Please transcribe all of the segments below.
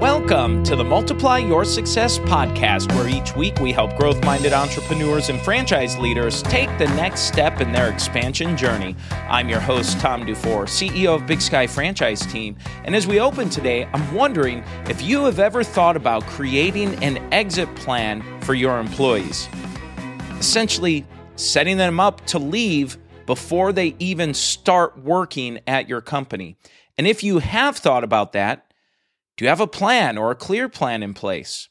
Welcome to the Multiply Your Success podcast, where each week we help growth minded entrepreneurs and franchise leaders take the next step in their expansion journey. I'm your host, Tom Dufour, CEO of Big Sky Franchise Team. And as we open today, I'm wondering if you have ever thought about creating an exit plan for your employees. Essentially, setting them up to leave before they even start working at your company. And if you have thought about that, do you have a plan or a clear plan in place?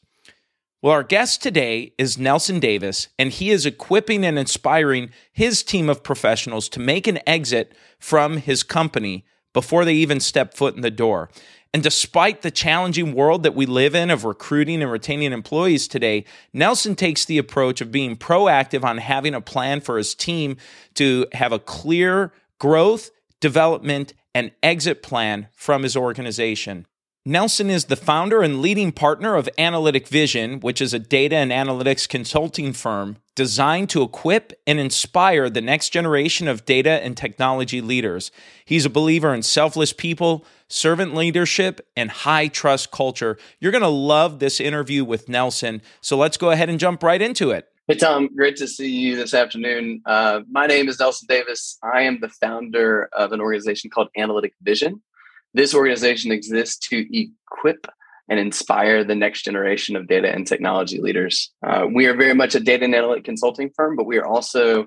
Well, our guest today is Nelson Davis, and he is equipping and inspiring his team of professionals to make an exit from his company before they even step foot in the door. And despite the challenging world that we live in of recruiting and retaining employees today, Nelson takes the approach of being proactive on having a plan for his team to have a clear growth, development, and exit plan from his organization. Nelson is the founder and leading partner of Analytic Vision, which is a data and analytics consulting firm designed to equip and inspire the next generation of data and technology leaders. He's a believer in selfless people, servant leadership, and high trust culture. You're going to love this interview with Nelson. So let's go ahead and jump right into it. Hey, Tom, great to see you this afternoon. Uh, my name is Nelson Davis. I am the founder of an organization called Analytic Vision. This organization exists to equip and inspire the next generation of data and technology leaders. Uh, we are very much a data and analytic consulting firm, but we are also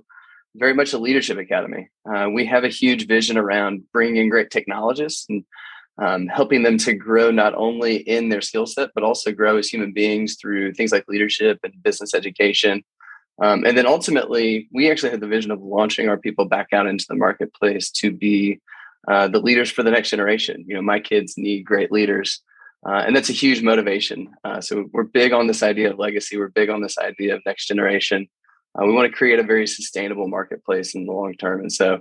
very much a leadership academy. Uh, we have a huge vision around bringing in great technologists and um, helping them to grow not only in their skill set, but also grow as human beings through things like leadership and business education. Um, and then ultimately, we actually had the vision of launching our people back out into the marketplace to be uh, the leaders for the next generation. You know, my kids need great leaders, uh, and that's a huge motivation. Uh, so we're big on this idea of legacy. We're big on this idea of next generation. Uh, we want to create a very sustainable marketplace in the long term, and so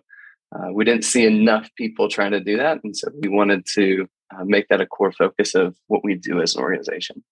uh, we didn't see enough people trying to do that, and so we wanted to make that a core focus of what we do as an organization.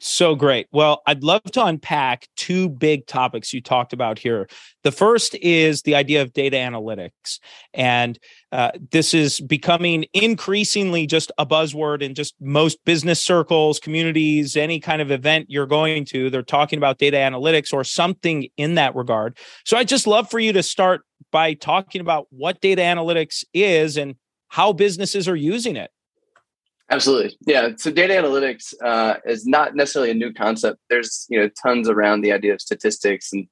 So great. Well, I'd love to unpack two big topics you talked about here. The first is the idea of data analytics. And uh, this is becoming increasingly just a buzzword in just most business circles, communities, any kind of event you're going to. They're talking about data analytics or something in that regard. So I'd just love for you to start by talking about what data analytics is and how businesses are using it. Absolutely. Yeah. So data analytics uh, is not necessarily a new concept. There's, you know, tons around the idea of statistics and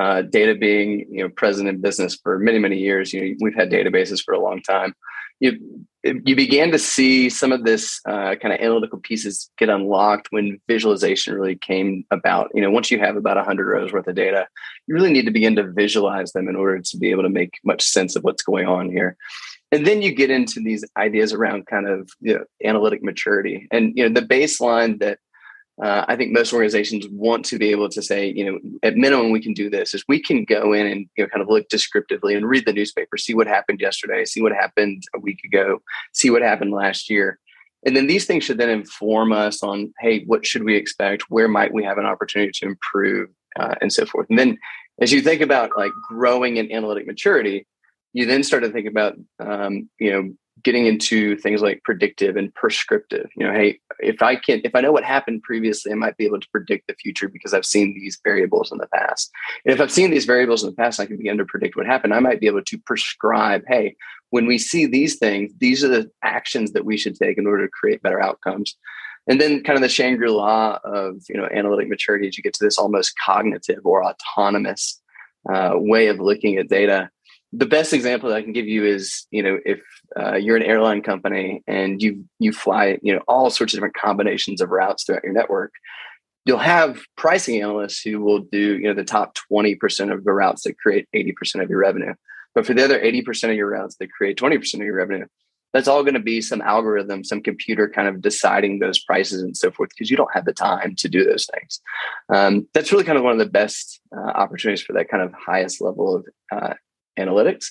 uh, data being, you know, present in business for many, many years. You know, we've had databases for a long time. You, you began to see some of this uh, kind of analytical pieces get unlocked when visualization really came about. You know, once you have about 100 rows worth of data, you really need to begin to visualize them in order to be able to make much sense of what's going on here and then you get into these ideas around kind of you know, analytic maturity and you know the baseline that uh, I think most organizations want to be able to say, you know, at minimum we can do this is we can go in and you know kind of look descriptively and read the newspaper, see what happened yesterday, see what happened a week ago, see what happened last year. And then these things should then inform us on, hey, what should we expect? Where might we have an opportunity to improve, uh, and so forth. And then as you think about like growing in analytic maturity, you then start to think about um, you know getting into things like predictive and prescriptive. You know hey if i can if i know what happened previously i might be able to predict the future because i've seen these variables in the past. And if i've seen these variables in the past i can begin to predict what happened. I might be able to prescribe hey when we see these things these are the actions that we should take in order to create better outcomes. And then kind of the shangri-la of you know analytic maturity as you get to this almost cognitive or autonomous uh, way of looking at data the best example that I can give you is, you know, if uh, you're an airline company and you you fly, you know, all sorts of different combinations of routes throughout your network, you'll have pricing analysts who will do, you know, the top 20% of the routes that create 80% of your revenue. But for the other 80% of your routes that create 20% of your revenue, that's all going to be some algorithm, some computer kind of deciding those prices and so forth, because you don't have the time to do those things. Um, that's really kind of one of the best uh, opportunities for that kind of highest level of uh, analytics.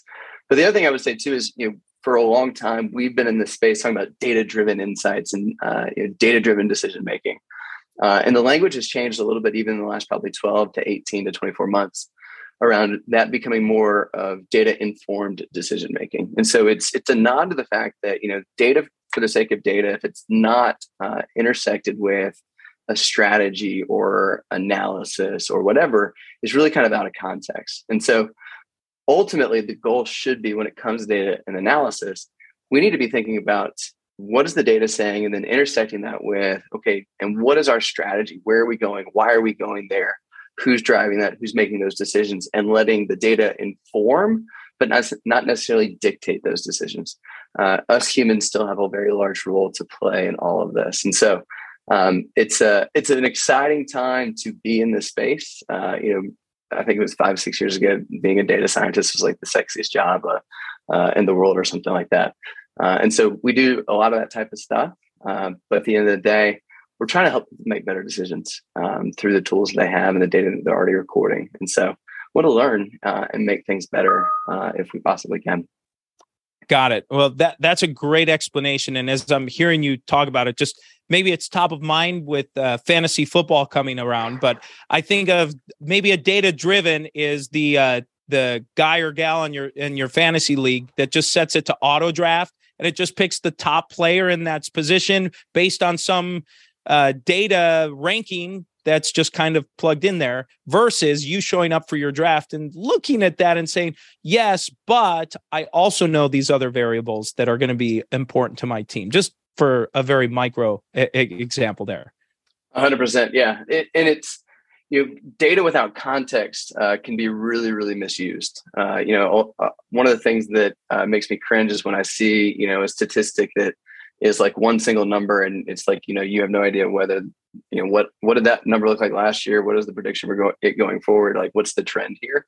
But the other thing I would say too is, you know, for a long time we've been in this space talking about data-driven insights and uh, you know, data-driven decision making. Uh, and the language has changed a little bit even in the last probably 12 to 18 to 24 months around that becoming more of data informed decision making and so it's it's a nod to the fact that you know data for the sake of data if it's not uh, intersected with a strategy or analysis or whatever is really kind of out of context. And so ultimately the goal should be when it comes to data and analysis, we need to be thinking about what is the data saying and then intersecting that with okay and what is our strategy? Where are we going? Why are we going there? Who's driving that? Who's making those decisions? And letting the data inform but not, not necessarily dictate those decisions. Uh, us humans still have a very large role to play in all of this. And so um, it's a it's an exciting time to be in this space. Uh, you know I think it was five, six years ago, being a data scientist was like the sexiest job uh, uh, in the world or something like that. Uh, and so we do a lot of that type of stuff. Um, but at the end of the day, we're trying to help make better decisions um, through the tools they have and the data that they're already recording. And so want to learn uh, and make things better uh, if we possibly can. Got it. Well, that that's a great explanation. And as I'm hearing you talk about it, just maybe it's top of mind with uh, fantasy football coming around. But I think of maybe a data driven is the uh, the guy or gal in your in your fantasy league that just sets it to auto draft and it just picks the top player in that position based on some uh, data ranking that's just kind of plugged in there versus you showing up for your draft and looking at that and saying, yes, but I also know these other variables that are going to be important to my team, just for a very micro example there. 100%. Yeah. It, and it's, you know, data without context uh, can be really, really misused. Uh, you know, uh, one of the things that uh, makes me cringe is when I see, you know, a statistic that is like one single number, and it's like, you know, you have no idea whether, you know, what what did that number look like last year? What is the prediction for it going forward? Like, what's the trend here?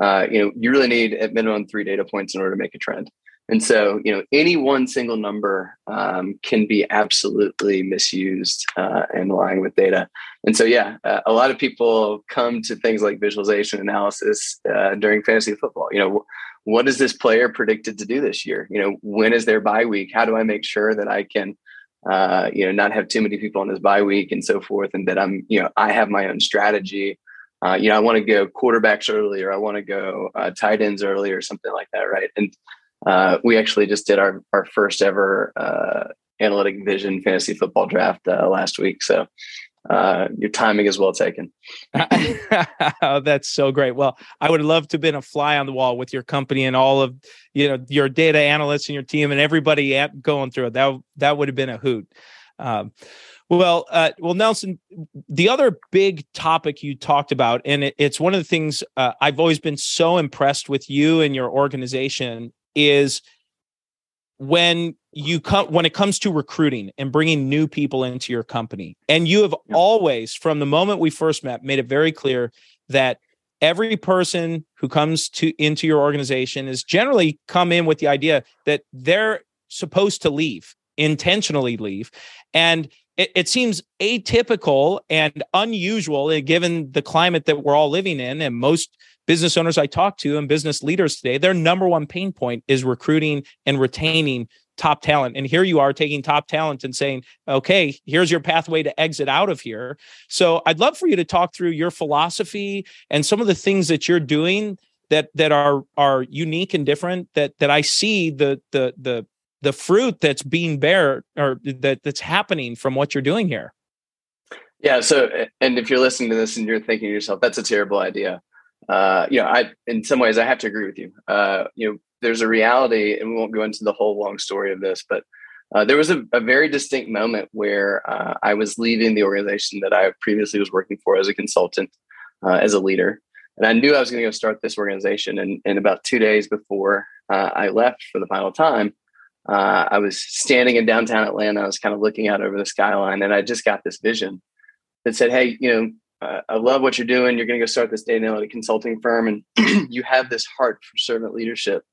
Uh, you know, you really need at minimum three data points in order to make a trend. And so, you know, any one single number um, can be absolutely misused uh, and lying with data. And so, yeah, uh, a lot of people come to things like visualization analysis uh, during fantasy football. You know, what is this player predicted to do this year? You know, when is their bye week? How do I make sure that I can, uh, you know, not have too many people on his bye week and so forth, and that I'm, you know, I have my own strategy. Uh, you know, I want to go quarterbacks early, or I want to go uh, tight ends early, or something like that, right? And uh, we actually just did our our first ever uh, analytic vision fantasy football draft uh, last week. So uh, your timing is well taken. oh, that's so great. Well, I would love to have been a fly on the wall with your company and all of you know your data analysts and your team and everybody at, going through it. That that would have been a hoot. Um, well, uh, well, Nelson, the other big topic you talked about, and it, it's one of the things uh, I've always been so impressed with you and your organization is when you come when it comes to recruiting and bringing new people into your company and you have yeah. always from the moment we first met made it very clear that every person who comes to into your organization is generally come in with the idea that they're supposed to leave intentionally leave and it, it seems atypical and unusual eh, given the climate that we're all living in and most business owners I talk to and business leaders today, their number one pain point is recruiting and retaining top talent. And here you are taking top talent and saying, okay, here's your pathway to exit out of here. So I'd love for you to talk through your philosophy and some of the things that you're doing that that are are unique and different that that I see the the the the fruit that's being bear or that that's happening from what you're doing here. Yeah. So, and if you're listening to this and you're thinking to yourself, that's a terrible idea uh, you know, I in some ways I have to agree with you. Uh, you know, there's a reality, and we won't go into the whole long story of this, but uh, there was a, a, very distinct moment where uh, I was leaving the organization that I previously was working for as a consultant, uh, as a leader, and I knew I was going to go start this organization. And, and about two days before uh, I left for the final time, I was standing in downtown Atlanta. I was kind of looking out over the skyline, and I just got this vision that said, "Hey, you know, uh, I love what you're doing. You're going to go start this data analytic consulting firm, and you have this heart for servant leadership.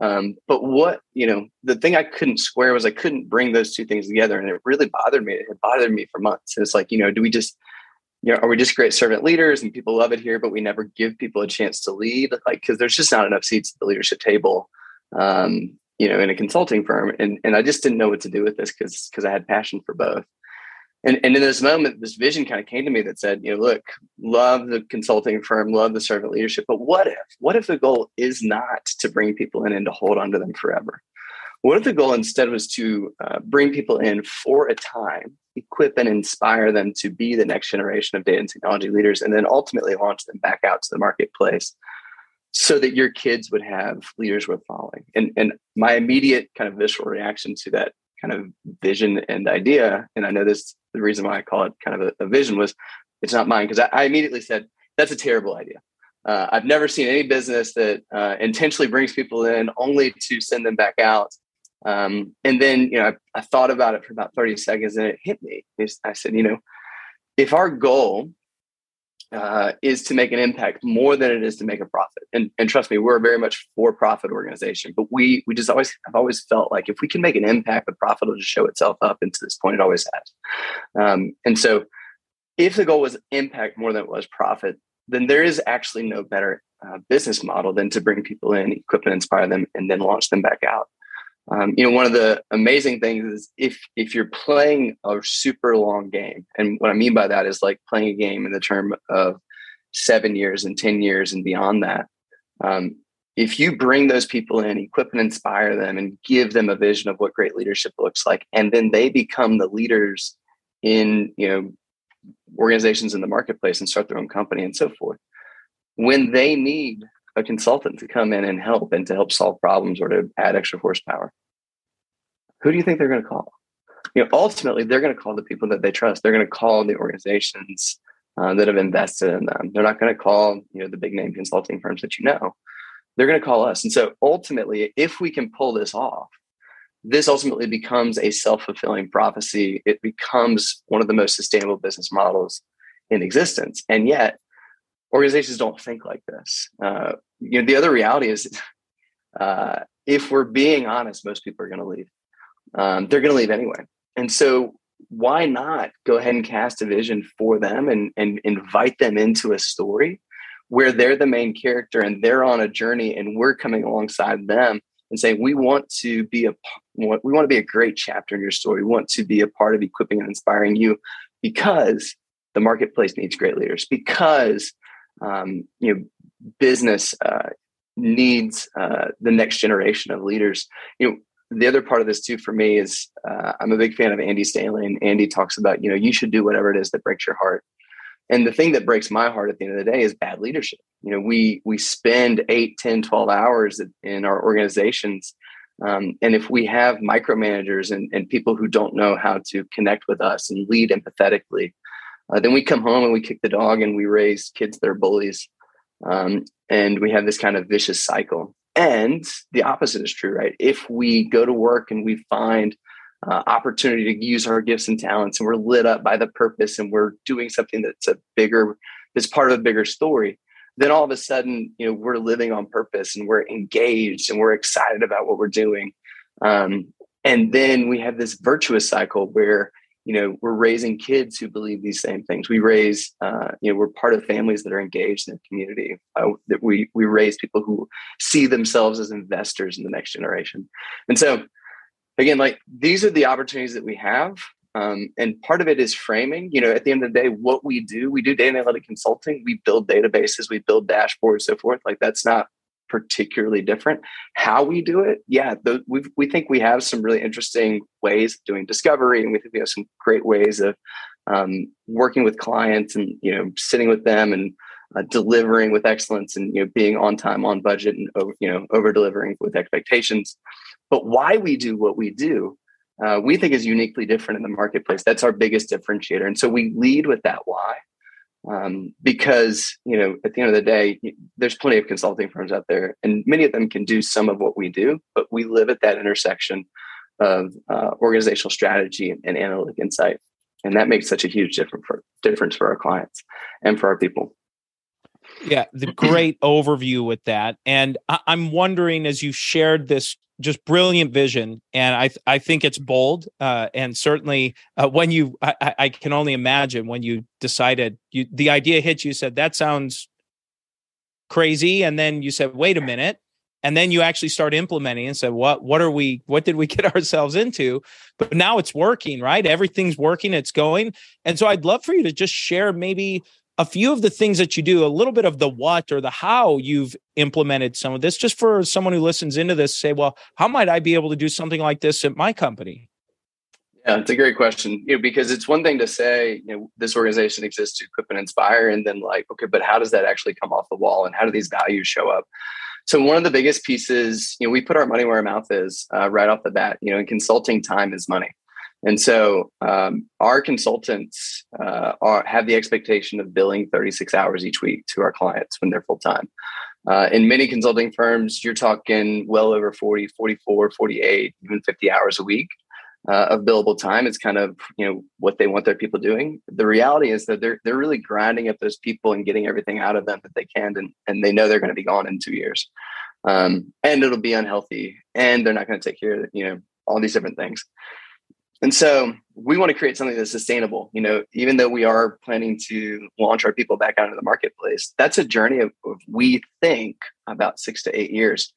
Um, but what you know, the thing I couldn't square was I couldn't bring those two things together, and it really bothered me. It bothered me for months. And it's like, you know, do we just, you know, are we just great servant leaders and people love it here, but we never give people a chance to lead? Like, because there's just not enough seats at the leadership table. Um, you know, in a consulting firm, and and I just didn't know what to do with this because because I had passion for both and, and in this moment, this vision kind of came to me that said, you know, look, love the consulting firm, love the servant leadership, but what if? What if the goal is not to bring people in and to hold on to them forever? What if the goal instead was to uh, bring people in for a time, equip and inspire them to be the next generation of data and technology leaders, and then ultimately launch them back out to the marketplace so that your kids would have leaders worth following? And, and my immediate kind of visceral reaction to that kind of vision and idea, and I know this the reason why I call it kind of a, a vision was it's not mine because I, I, immediately said that's a terrible idea. Uh, I've never seen any business that uh, intentionally brings people in only to send them back out. Um, and then, you know, I, I, thought about it for about 30 seconds and it hit me. I said, you know, if our goal uh, is to make an impact more than it is to make a profit, and, and trust me, we're a very much for-profit organization, but we we just always have always felt like if we can make an impact, the profit will just show itself up. And to this point, it always has. Um, and so, if the goal was impact more than it was profit, then there is actually no better uh, business model than to bring people in, equip and inspire them, and then launch them back out. Um, you know, one of the amazing things is if if you're playing a super long game, and what I mean by that is like playing a game in the term of seven years and ten years and beyond that. Um, if you bring those people in, equip and inspire them, and give them a vision of what great leadership looks like, and then they become the leaders in you know organizations in the marketplace and start their own company and so forth. When they need a consultant to come in and help and to help solve problems or to add extra horsepower, who do you think they're going to call? You know, ultimately, they're going to call the people that they trust. They're going to call the organizations uh, that have invested in them. They're not going to call you know the big name consulting firms that you know. They're going to call us. And so, ultimately, if we can pull this off, this ultimately becomes a self-fulfilling prophecy it becomes one of the most sustainable business models in existence and yet organizations don't think like this uh, you know the other reality is uh, if we're being honest most people are going to leave um, they're going to leave anyway and so why not go ahead and cast a vision for them and, and invite them into a story where they're the main character and they're on a journey and we're coming alongside them and saying we want to be a we want to be a great chapter in your story. We want to be a part of equipping and inspiring you because the marketplace needs great leaders. Because um, you know business uh, needs uh, the next generation of leaders. You know the other part of this too for me is uh, I'm a big fan of Andy Stanley, and Andy talks about you know you should do whatever it is that breaks your heart. And the thing that breaks my heart at the end of the day is bad leadership. You know, we we spend 8, 10, 12 hours in our organizations. Um, and if we have micromanagers and, and people who don't know how to connect with us and lead empathetically, uh, then we come home and we kick the dog and we raise kids that are bullies. Um, and we have this kind of vicious cycle. And the opposite is true, right? If we go to work and we find uh, opportunity to use our gifts and talents and we're lit up by the purpose and we're doing something that's a bigger that's part of a bigger story then all of a sudden you know we're living on purpose and we're engaged and we're excited about what we're doing um, and then we have this virtuous cycle where you know we're raising kids who believe these same things we raise uh, you know we're part of families that are engaged in the community uh, that we we raise people who see themselves as investors in the next generation and so again, like these are the opportunities that we have. Um, and part of it is framing. You know, at the end of the day, what we do, we do data analytic consulting. We build databases, we build dashboards, so forth. Like that's not particularly different. How we do it, yeah, we we think we have some really interesting ways of doing discovery, and we think we have some great ways of um, working with clients and you know sitting with them and uh, delivering with excellence and you know being on time, on budget, and over, you know over delivering with expectations. But why we do what we do, uh, we think is uniquely different in the marketplace. That's our biggest differentiator. And so we lead with that why. Um, because you know at the end of the day there's plenty of consulting firms out there and many of them can do some of what we do but we live at that intersection of uh, organizational strategy and, and, analytic insight and that makes such a huge difference for, difference for our clients and for our people. Yeah the great overview with that and I- i'm wondering as you shared this just brilliant vision, and I th- I think it's bold. Uh, and certainly, uh, when you, I, I, can only imagine when you decided you the idea hit you, said that sounds crazy, and then you said, wait a minute, and then you actually start implementing and said, what what are we? What did we get ourselves into? But now it's working, right? Everything's working, it's going, and so I'd love for you to just share maybe a few of the things that you do, a little bit of the what or the how you've implemented some of this, just for someone who listens into this, say, well, how might I be able to do something like this at my company? Yeah, it's a great question. You know, because it's one thing to say, you know, this organization exists to equip and inspire, and then like, okay, but how does that actually come off the wall, and how do these values show up? So one of the biggest pieces, you know, we put our money where our mouth is uh, right off the bat. You know, in consulting, time is money, and so um, our consultants uh, are, have the expectation of billing 36 hours each week to our clients when they're full time. Uh, in many consulting firms, you're talking well over 40, 44, 48, even 50 hours a week uh, of billable time. It's kind of you know what they want their people doing. The reality is that they're they're really grinding up those people and getting everything out of them that they can, and and they know they're going to be gone in two years, um, and it'll be unhealthy, and they're not going to take care of you know all these different things. And so we want to create something that's sustainable. You know, even though we are planning to launch our people back out into the marketplace, that's a journey of, of we think about six to eight years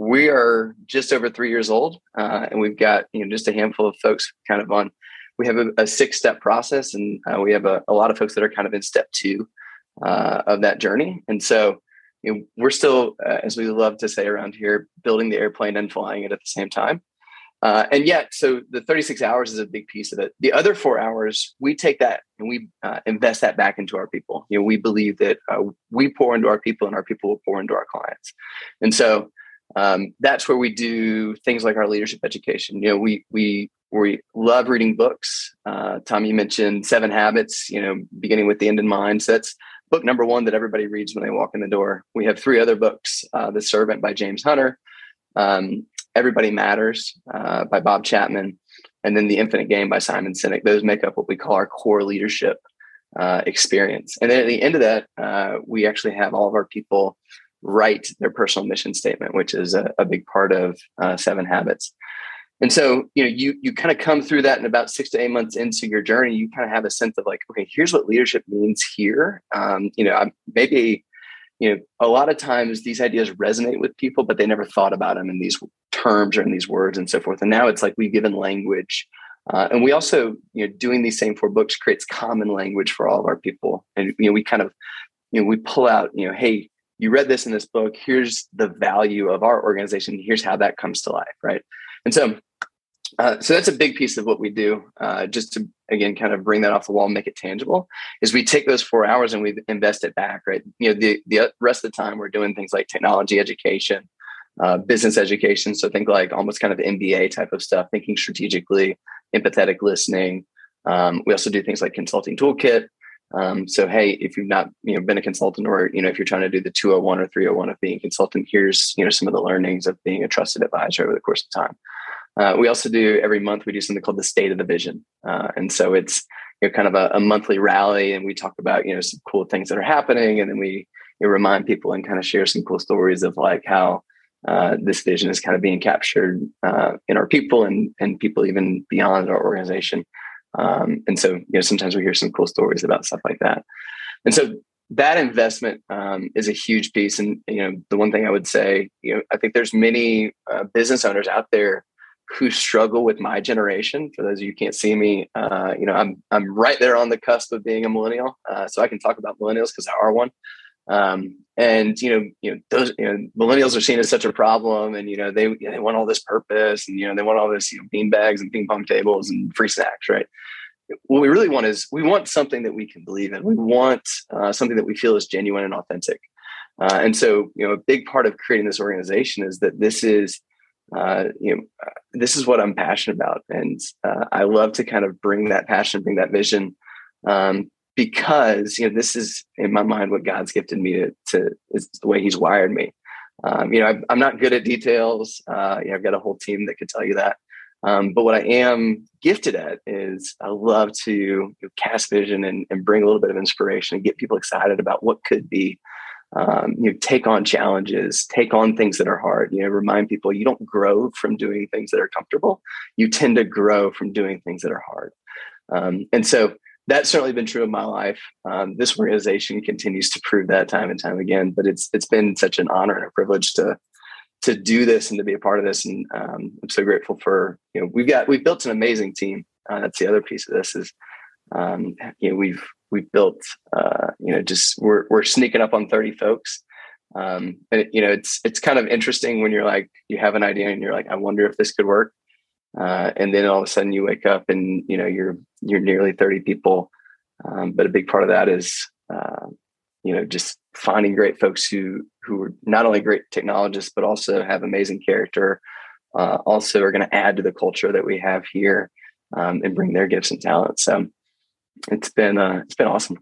we are just over three years old, uh, and we've got you know just a handful of folks kind of on. We have a, a six step process, and uh, we have a, a, lot of folks that are kind of in step two uh, of that journey. And so you know, we're still, uh, as we love to say around here, building the airplane and flying it at the same time. Uh, and yet, so the 36 hours is a big piece of it. The other four hours, we take that and we uh, invest that back into our people. You know, we believe that we pour into our people, and our people will pour into our clients. And so, um, that's where we do things like our leadership education. You know, we we we love reading books. Uh, Tom, you mentioned Seven Habits. You know, beginning with the end in mind. So that's book number one that everybody reads when they walk in the door. We have three other books: uh, The Servant by James Hunter, um, Everybody Matters uh, by Bob Chapman, and then The Infinite Game by Simon Sinek. Those make up what we call our core leadership uh, experience. And then at the end of that, uh, we actually have all of our people write their personal mission statement, which is a, a big part of uh, Seven Habits. And so, you know, you you kind of come through that and about six to eight months into your journey, you kind of have a sense of like, okay, here's what leadership means here. Um, you know, I'm, maybe, you know, a lot of times these ideas resonate with people, but they never thought about them in these terms or in these words and so forth. And now it's like we've given language. Uh, and we also, you know, doing these same four books creates common language for all of our people. And, you know, we kind of, you know, we pull out, you know, hey, you read this in this book here's the value of our organization here's how that comes to life right and so uh, so that's a big piece of what we do uh, just to again kind of bring that off the wall and make it tangible is we take those four hours and we invest it back right you know the, the rest of the time we're doing things like technology education uh, business education. So think like almost kind of mba type of stuff thinking strategically empathetic listening. Um, we also do things like consulting toolkit. Um, so, hey, if you've not you know been a consultant, or you know if you're trying to do the 201 or 301 of being a consultant, here's you know some of the learnings of being a trusted advisor over the course of time. Uh, we also do every month we do something called the State of the Vision, uh, and so it's you know kind of a, a, monthly rally, and we talk about you know some cool things that are happening, and then we you know, remind people and kind of share some cool stories of like how uh, this vision is kind of being captured uh, in our people and and people even beyond our organization. Um, and so, you know, sometimes we hear some cool stories about stuff like that. And so that investment um, is a huge piece. And, you know, the one thing I would say, you know, I think there's many uh, business owners out there who struggle with my generation. For those of you can't see me, uh, you know, I'm, I'm right there on the cusp of being a millennial. Uh, so I can talk about millennials because I are one. Um, and you know, you know, those you know, millennials are seen as such a problem, and you know, they they want all this purpose, and you know, they want all this you know, bean bags and ping pong tables and free snacks, right? What we really want is we want something that we can believe in. We want uh, something that we feel is genuine and authentic. Uh, and so, you know, a big part of creating this organization is that this is, uh, you know, uh, this is what I'm passionate about, and uh, I love to kind of bring that passion, bring that vision um, because you know this is in my mind what God's gifted me to, to is the way He's wired me. Um, you know, I, am not good at details. Uh, you know, I've got a whole team that could tell you that. Um, but what I am gifted at is I love to you know, cast vision and, and, bring a little bit of inspiration and get people excited about what could be. Um, you know, take on challenges, take on things that are hard. You know, remind people you don't grow from doing things that are comfortable. You tend to grow from doing things that are hard. Um, and so that's certainly been true in my life. Um, this organization continues to prove that time and time again. But it's it's been such an honor and a privilege to to do this and to be a part of this. And um, I'm so grateful for you know we've got we've built an amazing team. Uh, that's the other piece of this is Um, you know, we've we've built, uh, you know, just we're we're sneaking up on 30 folks. Um, and you know, it's it's kind of interesting when you're like you have an idea and you're like, I wonder if this could work. Uh, and then all of a sudden you wake up and you know you're you're nearly 30 people. Um, but a big part of that is uh, you know just finding great folks who who are not only great technologists but also have amazing character. Uh, also are going to add to the culture that we have here um, and bring their gifts and talents. So it's been uh, it's been awesome.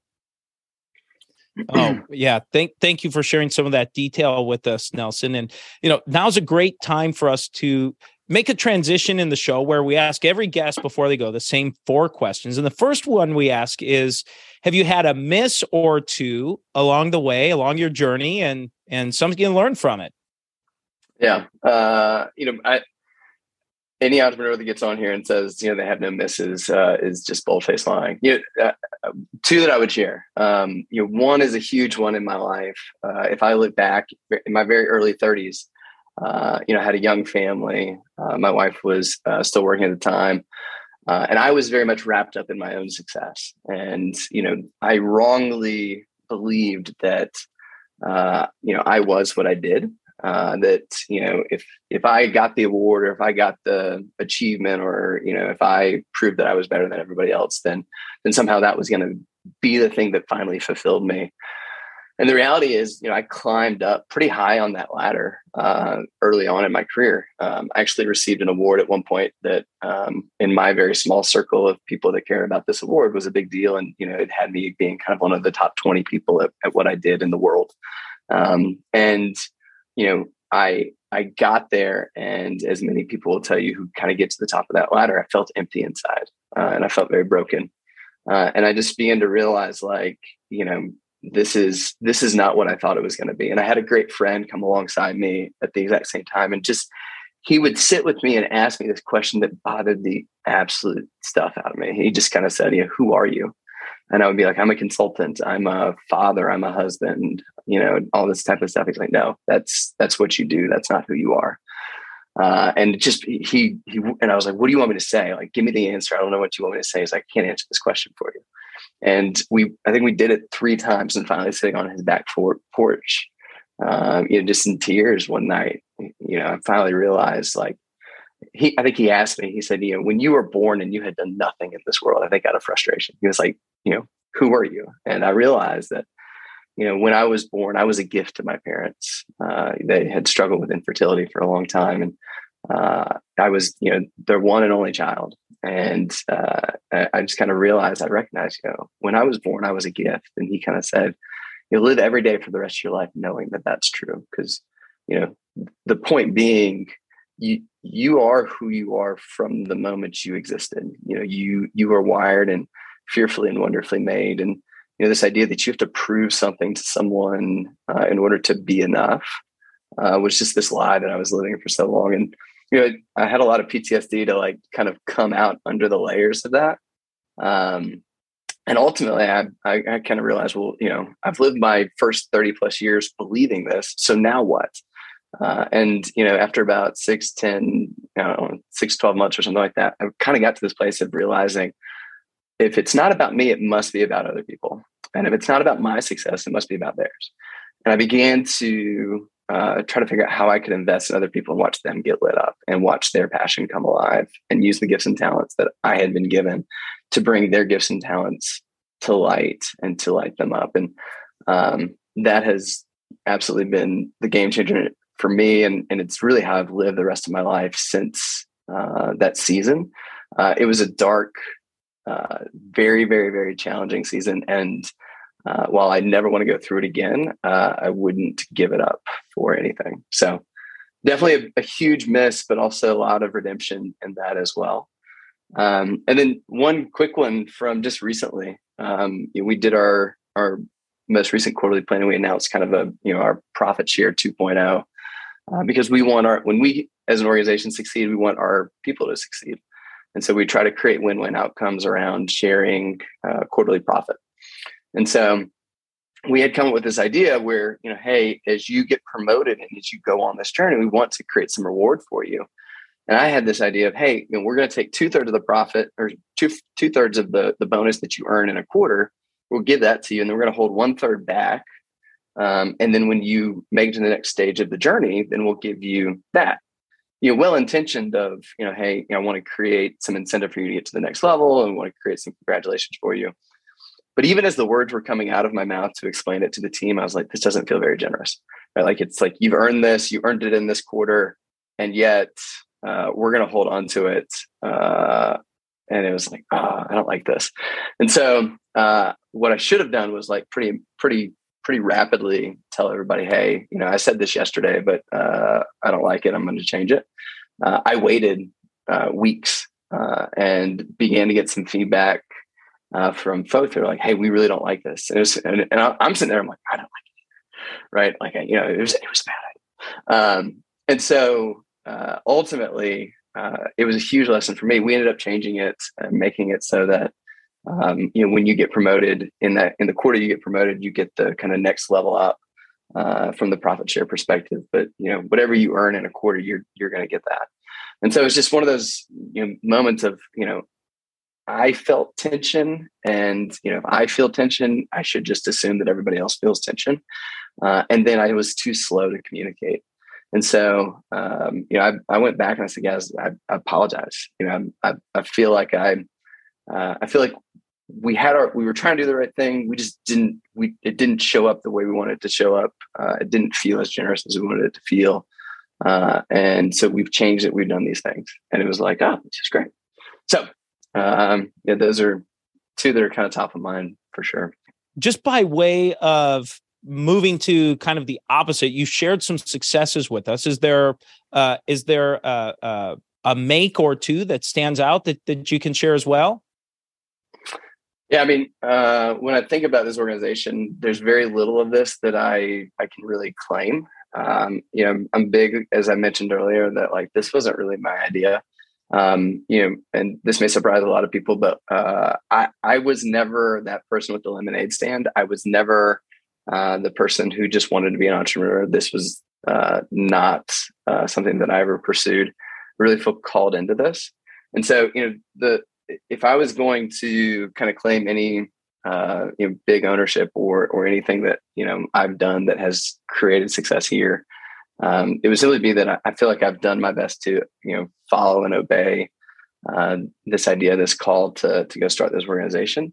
oh yeah thank thank you for sharing some of that detail with us nelson and you know now's a great time for us to make a transition in the show where we ask every guest before they go the same four questions and the first one we ask is have you had a miss or two along the way along your journey and and something you learn from it yeah uh you know i any entrepreneur that gets on here and says you know they have no misses uh, is just bold-faced lying. You know, uh, two that I would share. Um, you know, one is a huge one in my life. Uh, if I look back in my very early 30s, uh, you know, I had a young family. Uh, my wife was uh, still working at the time, and I was very much wrapped up in my own success. And you know, I wrongly believed that you know I was what I did uh, that you know if if I got the award or if I got the achievement or you know if I proved that I was better than everybody else, then then somehow that was going to be the thing that finally fulfilled me. And the reality is, you know, I climbed up pretty high on that ladder uh, early on in my career. Um, I actually received an award at one point that, um, in my very small circle of people that care about this award, was a big deal, and you know, it had me being kind of one of the top twenty people at, at what I did in the world. Um, and you know, I I got there, and as many people will tell you who kind of get to the top of that ladder, I felt empty inside, uh, and I felt very broken. Uh, and I just began to realize, like, you know, this is this is not what I thought it was going to be. And I had a great friend come alongside me at the exact same time, and just he would sit with me and ask me this question that bothered the absolute stuff out of me. He just kind of said, "You know, who are you?" and I would be like, I'm a consultant, I'm a father, I'm a husband, you know, all this type of stuff. He's like, no, that's that's what you do. That's not who you are. Uh, and just he he and I was like, what do you want me to say? Like, give me the answer. I don't know what you want me to say. He's like, I can't answer this question for you. And we, I think we did it three times, and finally sitting on his back porch, um, you know, just in tears one night. You know, I finally realized like he I think he asked me, he said, you know, when you were born and you had done nothing in this world, I think out of frustration. He was like, you know, who are you? And I realized that, you know, when I was born, I was a gift to my parents. Uh, they had struggled with infertility for a long time. And uh, I was, you know, their one and only child. And uh, I just kind of realized, I recognized, you know, when I was born, I was a gift. And he kind of said, you live every day for the rest of your life knowing that that's true. Because, you know, the point being, you you are who you are from the moment you existed. You know, you you are wired and fearfully and wonderfully made, and you know this idea that you have to prove something to someone uh, in order to be enough uh, was just this lie that I was living for so long. And you know, I had a lot of PTSD to like kind of come out under the layers of that. Um, and ultimately, I, I, I kind of realized, well, you know, I've lived my first 30 plus years believing this. So now what? Uh, and you know, after about six, 10, you know, six, 12 months or something like that, I kind of got to this place of realizing if it's not about me, it must be about other people. And if it's not about my success, it must be about theirs. And I began to uh, try to figure out how I could invest in other people and watch them get lit up and watch their passion come alive and use the gifts and talents that I had been given to bring their gifts and talents to light and to light them up. And um, that has absolutely been the game changer for me, and, and it's really how I've lived the rest of my life since uh, that season. Uh, it was a dark, uh, very, very, very challenging season. And uh, while I never want to go through it again, uh, I wouldn't give it up for anything. So definitely a, a, huge miss, but also a lot of redemption in that as well. Um, and then one quick one from just recently, um, we did our our most recent quarterly plan, and we announced kind of a you know our profit share 2.0 uh, because we want our when we as an organization succeed, we want our people to succeed, and so we try to create win-win outcomes around sharing uh, quarterly profit. And so we had come up with this idea where you know, hey, as you get promoted and as you go on this journey, we want to create some reward for you. And I had this idea of, hey, you know, we're going to take two thirds of the profit or two two thirds of the the bonus that you earn in a quarter. We'll give that to you, and then we're going to hold one third back. Um, and then when you make it to the next stage of the journey, then we'll give you that. You know, well intentioned of, you know, hey, you know, I want to create some incentive for you to get to the next level and want to create some congratulations for you. But even as the words were coming out of my mouth to explain it to the team, I was like, this doesn't feel very generous. Right? Like it's like you've earned this, you earned it in this quarter, and yet uh, we're going to hold on to it. Uh, and it was like, oh, I don't like this. And so uh, what I should have done was like pretty, pretty, pretty rapidly tell everybody, hey, you know, I said this yesterday, but uh, I don't like it. I'm going to change it. Uh, I waited uh, weeks and began to get some feedback from folks who are like, hey, we really don't like this. And, was, and, and I'm sitting there, I'm like, I don't like it. Right. Like, you know, it was, it was bad. Um, and so uh, ultimately, uh, it was a huge lesson for me. We ended up changing it and making it so that um, you know when you get promoted in that in the quarter you get promoted, you get the kind of next level up uh, from the profit share perspective. But you know whatever you earn in a quarter, you're you're going to get that. And so it's just one of those you know moments of you know I felt tension, and you know if I feel tension, I should just assume that everybody else feels tension. Uh, and then I was too slow to communicate. And so, um, you know, I, I, went back and I said, guys, I, I apologize. You know, I, I, feel like I, uh, I feel like we had our, we were trying to do the right thing. We just didn't, we, it didn't show up the way we wanted to show up. Uh, it didn't feel as generous as we wanted it to feel. Uh, and so we've changed it. We've done these things and it was like, oh, this is great. So, um, yeah, those are two that are kind of top of mind for sure. Just by way of moving to kind of the opposite you shared some successes with us. Is there uh, is there a, a, a, make or two that stands out that, that you can share as well? Yeah i mean uh, when i think about this organization there's very little of this that i i can really claim. Um, you know i'm big as i mentioned earlier that like this wasn't really my idea um, you know, and this may surprise a lot of people, but uh, I I was never that person with the lemonade stand. I was never uh, the person who just wanted to be an entrepreneur. This was uh, not uh, something that I ever pursued. I really feel called into this, and so you know the if I was going to kind of claim any uh, you know big ownership or or anything that you know I've done that has created success here, um, it would simply be that I, I, feel like I've done my best to you know follow and obey uh, this idea, this call to to go start this organization.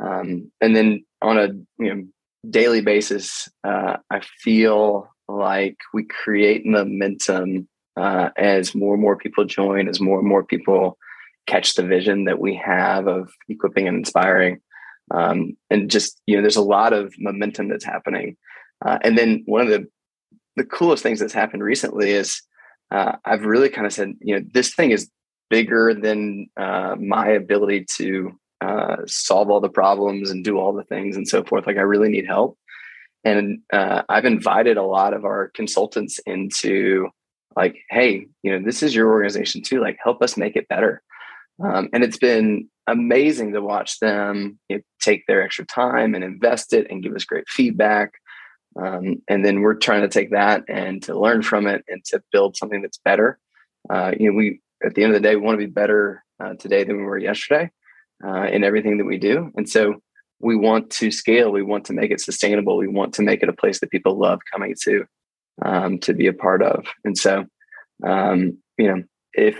Um, and then on a you know daily basis, uh, I feel like we create momentum uh, as more and more people join, as more and more people catch the vision that we have of equipping and inspiring. Um, and just, you know, there's a lot of momentum that's happening. Uh, and then one of the, the coolest things that's happened recently is uh, I've really kind of said, you know, this thing is bigger than uh, my ability to uh, solve all the problems and do all the things and so forth. Like I really need help. And uh, I've invited a lot of our consultants into like, hey, you know, this is your organization too. Like, help us make it better. Um, and it's been amazing to watch them you know, take their extra time and invest it and give us great feedback. Um, and then we're trying to take that and to learn from it and to build something that's better. Uh, you know, we at the end of the day we want to be better uh, today than we were yesterday uh, in everything that we do. And so we want to scale. We want to make it sustainable. We want to make it a place that people love coming to, um, to be a part of. And so, um, you know, if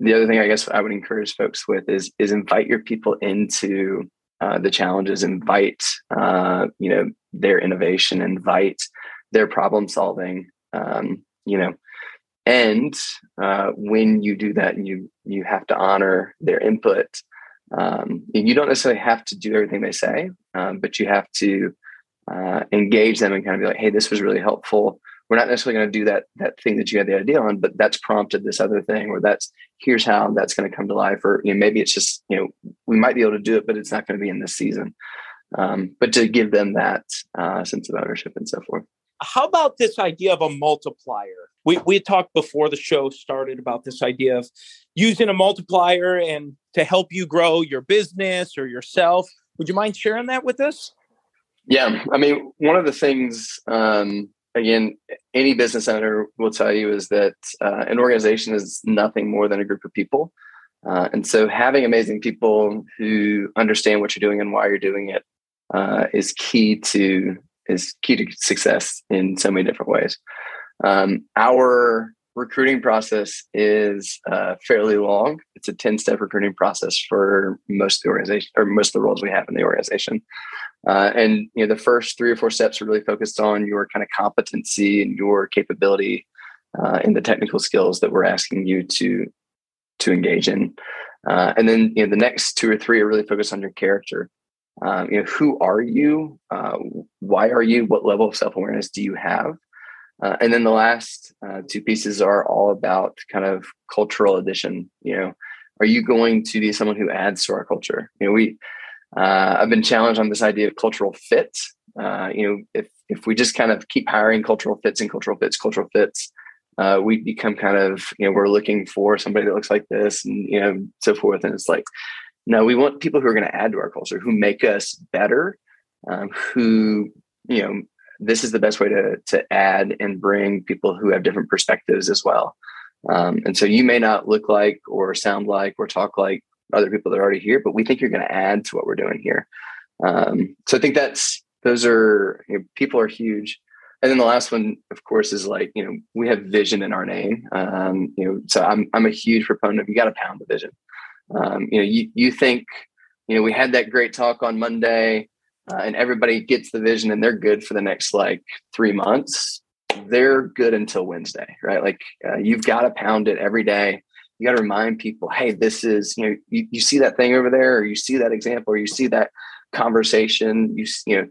the other thing I guess I would encourage folks with is is invite your people into uh, the challenges, invite uh, you know their innovation, invite their problem solving. Um, you know, and uh, when you do that, you you have to honor their input um, you don't necessarily have to do everything they say, um, but you have to uh, engage them and kind of be like, "Hey, this was really helpful." We're not necessarily going to do that that thing that you had the idea on, but that's prompted this other thing, or that's here's how that's going to come to life, or you know, maybe it's just you know we might be able to do it, but it's not going to be in this season. Um, but to give them that uh, sense of ownership and so forth. How about this idea of a multiplier? We we talked before the show started about this idea of using a multiplier and to help you grow your business or yourself. Would you mind sharing that with us? Yeah, I mean, one of the things, um, again, any business owner will tell you is that uh, an organization is nothing more than a group of people. Uh, and so having amazing people who understand what you're doing and why you're doing it uh, is key to is key to success in so many different ways. Um, our recruiting process is uh, fairly long. It's a 10 step recruiting process for most of the organization or most of the roles we have in the organization. Uh, and you know, the first three or four steps are really focused on your kind of competency and your capability uh, in the technical skills that we're asking you to to engage in. Uh, and then you know, the next two or three are really focused on your character. Um, you know, who are you? Uh, why are you? What level of self awareness do you have? Uh, and then the last uh, two pieces are all about kind of cultural addition. You know, are you going to be someone who adds to our culture? You know, we uh, I've been challenged on this idea of cultural fit. Uh, you know, if if we just kind of keep hiring cultural fits and cultural fits, cultural fits, uh, we become kind of you know we're looking for somebody that looks like this and you know so forth. And it's like, no, we want people who are going to add to our culture, who make us better, um, who you know this is the best way to to add and bring people who have different perspectives as well. Um, and so you may not look like or sound like or talk like other people that are already here, but we think you're going to add to what we're doing here. Um, so I think that's those are you know, people are huge. And then the last one, of course, is like you know we have vision in our name. Um, you know, so I'm I'm a huge proponent of you got to pound the vision. Um, you know, you you think you know we had that great talk on Monday uh, and everybody gets the vision and they're good for the next like three months, they're good until Wednesday, right? Like uh, you've got to pound it every day. You got to remind people, hey, this is, you know, you, you see that thing over there, or you see that example, or you see that conversation, you, you know,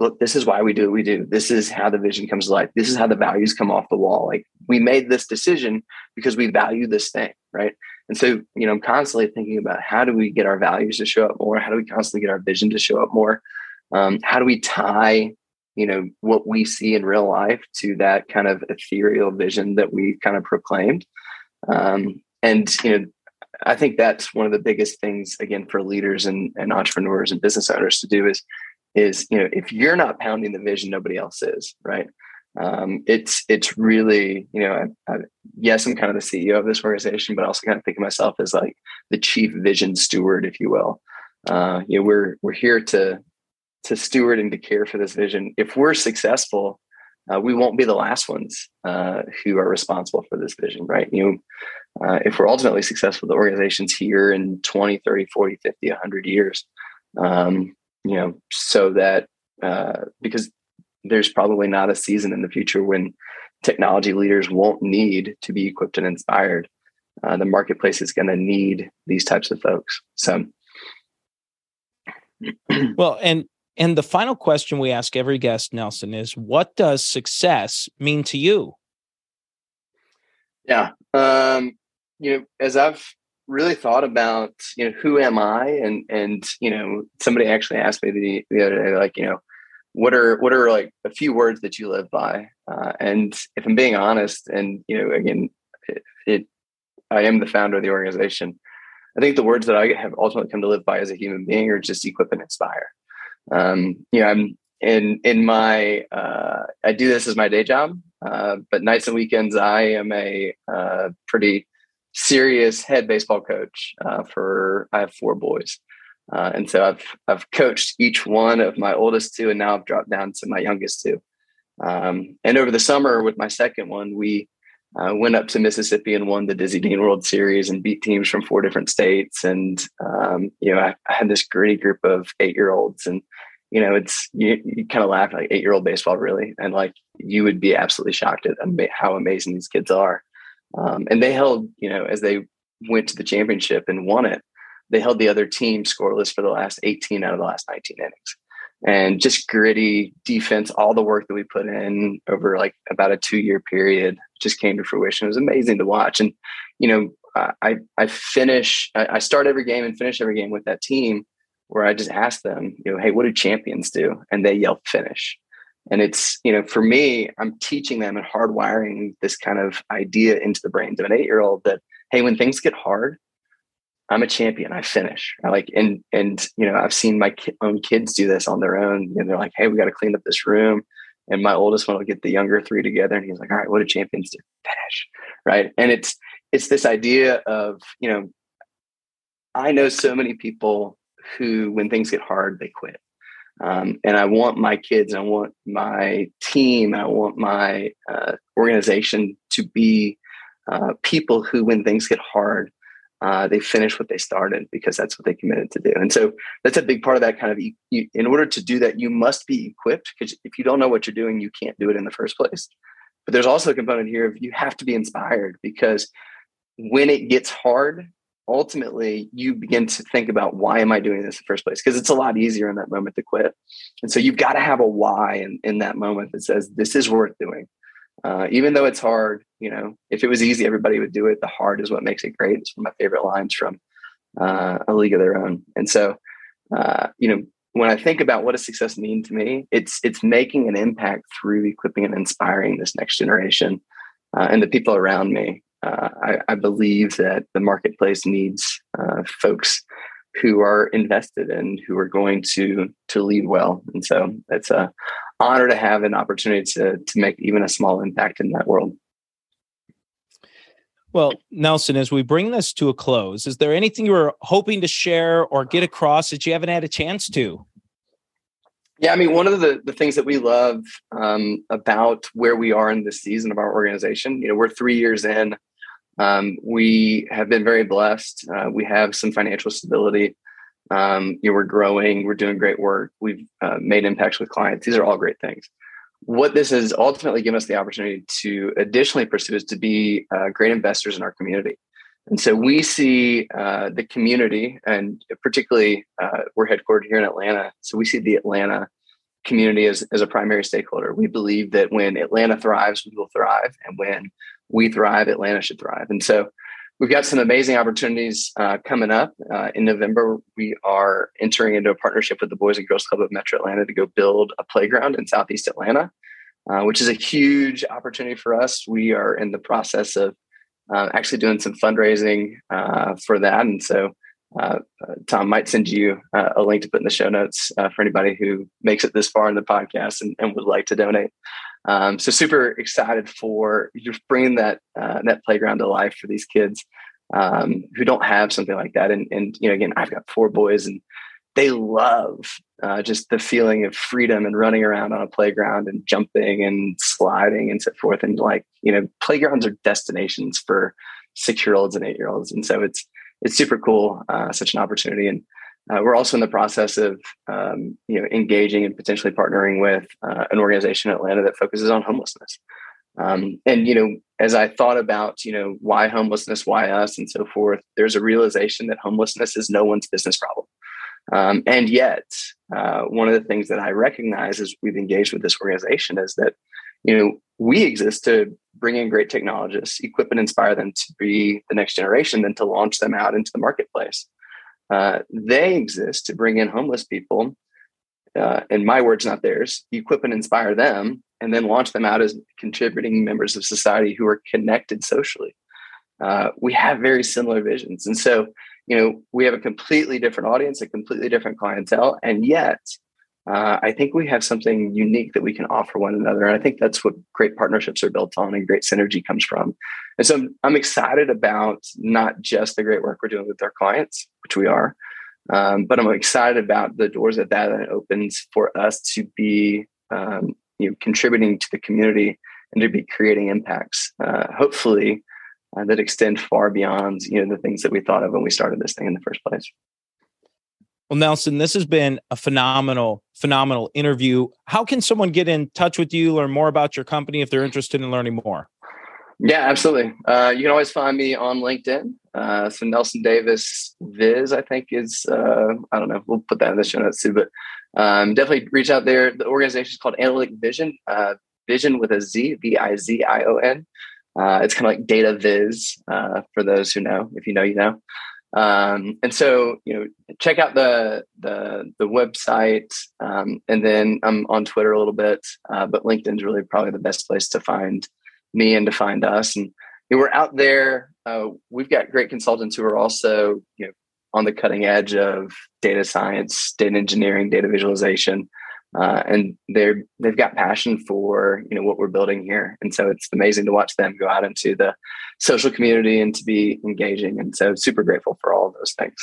look, this is why we do what we do. This is how the vision comes to life. This is how the values come off the wall. Like we made this decision because we value this thing, right? And so, you know, I'm constantly thinking about how do we get our values to show up more? How do we constantly get our vision to show up more? Um, how do we tie you know what we see in real life to that kind of ethereal vision that we kind of proclaimed? Um, and you know i think that's one of the biggest things again for leaders and, and entrepreneurs and business owners to do is is you know if you're not pounding the vision nobody else is right? Um, it's it's really you know I, I, yes i'm kind of the ceo of this organization but I also kind of think of myself as like the chief vision steward if you will. Uh, you know we're we're here to to steward and to care for this vision. If we're successful, uh, we won't be the last ones uh, who are responsible for this vision, right? You know, uh, if we're ultimately successful, the organization's here in 20, 30, 40, 50, 100 years. Um, you know, so that uh, because there's probably not a season in the future when technology leaders won't need to be equipped and inspired. Uh, the marketplace is going to need these types of folks. So, well, and and the final question we ask every guest, Nelson, is what does success mean to you? Yeah. Um, you know, as I've really thought about, you know, who am I? And and you know, somebody actually asked me the, the other day, like, you know, what are what are like a few words that you live by? Uh, and if I'm being honest, and you know, again, it, it I am the founder of the organization. I think the words that I have ultimately come to live by as a human being are just equip and inspire um, you know, I'm in in my uh, I do this as my day job, uh, but nights and weekends I am a uh, pretty serious head baseball coach uh, for I have four boys, uh, and so I've I've coached each one of my oldest two, and now I've dropped down to my youngest two. Um, and over the summer with my second one, we uh, went up to Mississippi and won the Dizzy Dean World Series and beat teams from four different states. And um, you know, I, I, had this gritty group of eight year olds, and you know, it's you, you kind of laugh like eight year old baseball, really, and like you would be absolutely shocked at ama- how amazing these kids are. Um, and they held, you know, as they went to the championship and won it, they held the other team scoreless for the last 18 out of the last 19 innings and just gritty defense, all the work that we put in over like about a two year period just came to fruition. It was amazing to watch. And, you know, I, I finish, I start every game and finish every game with that team where I just ask them, you know, hey, what do champions do? And they yell finish. And it's, you know, for me, I'm teaching them and hardwiring this kind of idea into the brains of an eight year old that, hey, when things get hard, I'm a champion. I finish. I like and and you know I've seen my ki- own kids do this on their own. And they're like, "Hey, we got to clean up this room," and my oldest one will get the younger three together and he's like all right what do champions do finish right and it's it's this idea of you know i know so many people who when things get hard they quit um, and i want my kids i want my team i want my uh, organization to be uh, people who when things get hard uh, they finish what they started because that's what they committed to do. And so that's a big part of that kind of, you, in order to do that, you must be equipped because if you don't know what you're doing, you can't do it in the first place. But there's also a component here of you have to be inspired because when it gets hard, ultimately you begin to think about why am I doing this in the first place? Because it's a lot easier in that moment to quit. And so you've got to have a why in, in that moment that says, this is worth doing. Uh, even though it's hard, you know, if it was easy, everybody would do it. The hard is what makes it great. It's one of my favorite lines from uh, A League of Their Own. And so, uh, you know, when I think about what does success mean to me, it's it's making an impact through equipping and inspiring this next generation uh, and the people around me. Uh, I, I, believe that the marketplace needs folks who are invested and who are going to to lead well. And so it's a honor to have an opportunity to to make even a small impact in that world. Well, Nelson, as we bring this to a close, is there anything you were hoping to share or get across that you haven't had a chance to? Yeah, I mean, one of the, the things that we love um, about where we are in this season of our organization, you know, we're three years in. Um, we have been very blessed. Uh, we have some financial stability. Um, you know, we're growing. We're doing great work. We've uh, made impacts with clients. These are all great things what this has ultimately given us the opportunity to additionally pursue is to be uh, great investors in our community. And so we see uh, the community, and particularly uh, we're headquartered here in Atlanta. So we see the Atlanta community as, as a primary stakeholder. We believe that when Atlanta thrives, we will thrive. And when we thrive, Atlanta should thrive. And so we've got some amazing opportunities uh, coming up. Uh, in November, we are entering into a partnership with the Boys and Girls Club of Metro Atlanta to go build a playground in Southeast Atlanta, uh, which is a huge opportunity for us. We are in the process of uh, actually doing some fundraising uh, for that. And so uh, Tom might send you a link to put in the show notes for anybody who makes it this far in the podcast and, and would like to donate. Um, so super excited for just bringing that uh, that playground to life for these kids um, who don't have something like that. And and you know, again, I've got four boys, and they love uh, just the feeling of freedom and running around on a playground and jumping and sliding and so forth. And like you know, playgrounds are destinations for six year olds and eight year olds, and so it's it's super cool, uh, such an opportunity and. Uh, we're also in the process of um, you know engaging and potentially partnering with uh, an organization in Atlanta that focuses on homelessness. Um, and you know, as I thought about you know why homelessness, why us, and so forth, there's a realization that homelessness is no one's business problem. Um, and yet, uh, one of the things that I recognize as we've engaged with this organization is that you know we exist to bring in great technologists, equip and inspire them to be the next generation, then to launch them out into the marketplace. Uh, they exist to bring in homeless people, uh, in my words, not theirs, equip and inspire them, and then launch them out as contributing members of society who are connected socially. Uh, we have very similar visions. And so, you know, we have a completely different audience, a completely different clientele, and yet uh, I think we have something unique that we can offer one another. And I think that's what great partnerships are built on and great synergy comes from. And so I'm excited about not just the great work we're doing with our clients, which we are, um, but I'm excited about the doors that that opens for us to be um, you know, contributing to the community and to be creating impacts, uh, hopefully, uh, that extend far beyond you know the things that we thought of when we started this thing in the first place. Well, Nelson, this has been a phenomenal, phenomenal interview. How can someone get in touch with you, learn more about your company if they're interested in learning more? Yeah, absolutely. Uh, you can always find me on LinkedIn. Uh, so Nelson Davis Viz, I think is, uh, I don't know, we'll put that in the show notes too, but um, definitely reach out there. The organization is called Analytic Vizion, uh, Vision with a Z, V I Z I O N. Uh, it's kind of like data viz uh, for those who know. If you know, you know. Um, and so, you know, check out the the the website, um, and then I'm on Twitter a little bit, uh, but LinkedIn's really probably the best place to find me and to find us. And you know, we're out there. Uh, we've got great consultants who are also, you know, on the cutting edge of data science, data engineering, data visualization. Uh, and they're they've got passion for you know what we're building here, and so it's amazing to watch them go out into the social community and to be engaging. And so, super grateful for all of those things.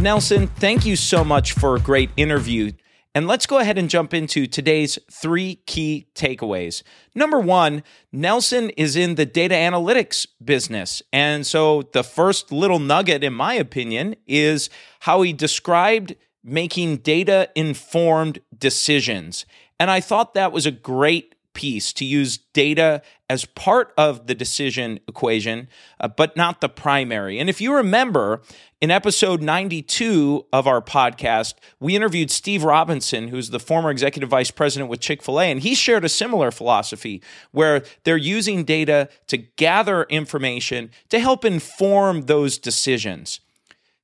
Nelson, thank you so much for a great interview. And let's go ahead and jump into today's three key takeaways. Number one, Nelson is in the data analytics business. And so the first little nugget, in my opinion, is how he described making data informed decisions. And I thought that was a great piece to use data as part of the decision equation, uh, but not the primary. And if you remember, in episode 92 of our podcast, we interviewed Steve Robinson, who's the former executive vice president with Chick fil A, and he shared a similar philosophy where they're using data to gather information to help inform those decisions.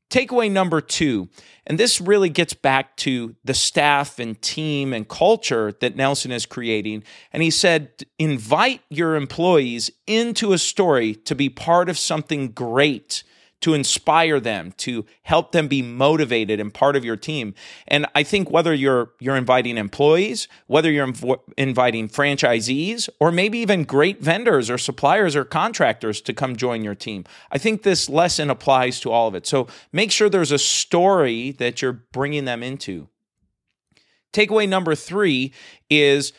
Takeaway number two, and this really gets back to the staff and team and culture that Nelson is creating. And he said, invite your employees into a story to be part of something great to inspire them, to help them be motivated and part of your team. And I think whether you're you're inviting employees, whether you're inv- inviting franchisees, or maybe even great vendors or suppliers or contractors to come join your team, I think this lesson applies to all of it. So make sure there's a story that you're bringing them into. Takeaway number three is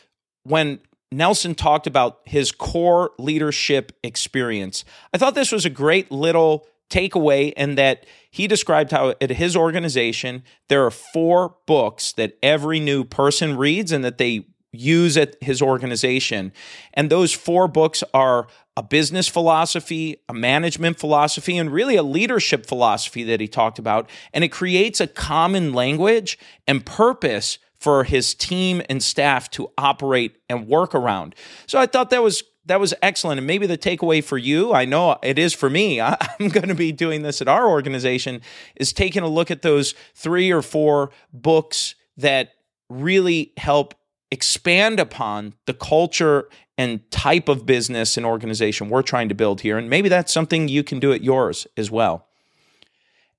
when Nelson talked about his core leadership experience. I thought this was a great little takeaway and that he described how at his organization there are four books that every new person reads and that they use at his organization and those four books are a business philosophy, a management philosophy, and really a leadership philosophy that he talked about. And it creates a common language and purpose for his team and staff to operate and work around. So I thought that was that was excellent. And maybe the takeaway for you, I know it is for me. I'm going to be doing this at our organization, is taking a look at those three or four books that really help expand upon the culture and type of business and organization we're trying to build here. And maybe that's something you can do at yours as well.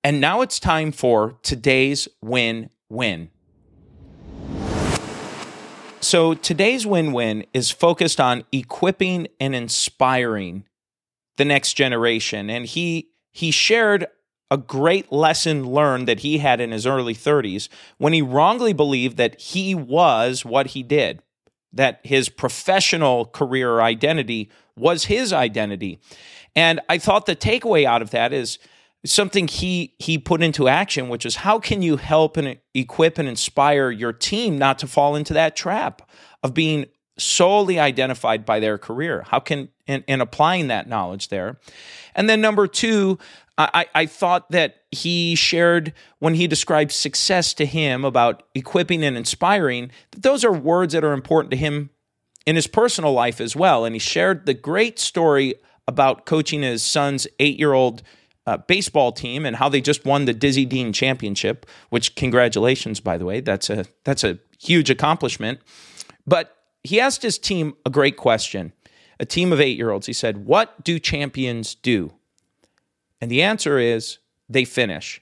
And now it's time for today's win win. So today's win win is focused on equipping and inspiring the next generation. And he he shared a great lesson learned that he had in his early 30s when he wrongly believed that he was what he did, that his professional career identity was his identity. And I thought the takeaway out of that is something he he put into action which is how can you help and equip and inspire your team not to fall into that trap of being solely identified by their career? How can in, in applying that knowledge there. And then number two I, I thought that he shared when he described success to him about equipping and inspiring that those are words that are important to him in his personal life as well. And he shared the great story about coaching his son's eight-year-old uh, baseball team and how they just won the Dizzy Dean Championship, which congratulations, by the way, that's a that's a huge accomplishment. But he asked his team a great question. A team of eight year olds. He said, "What do champions do?" And the answer is they finish.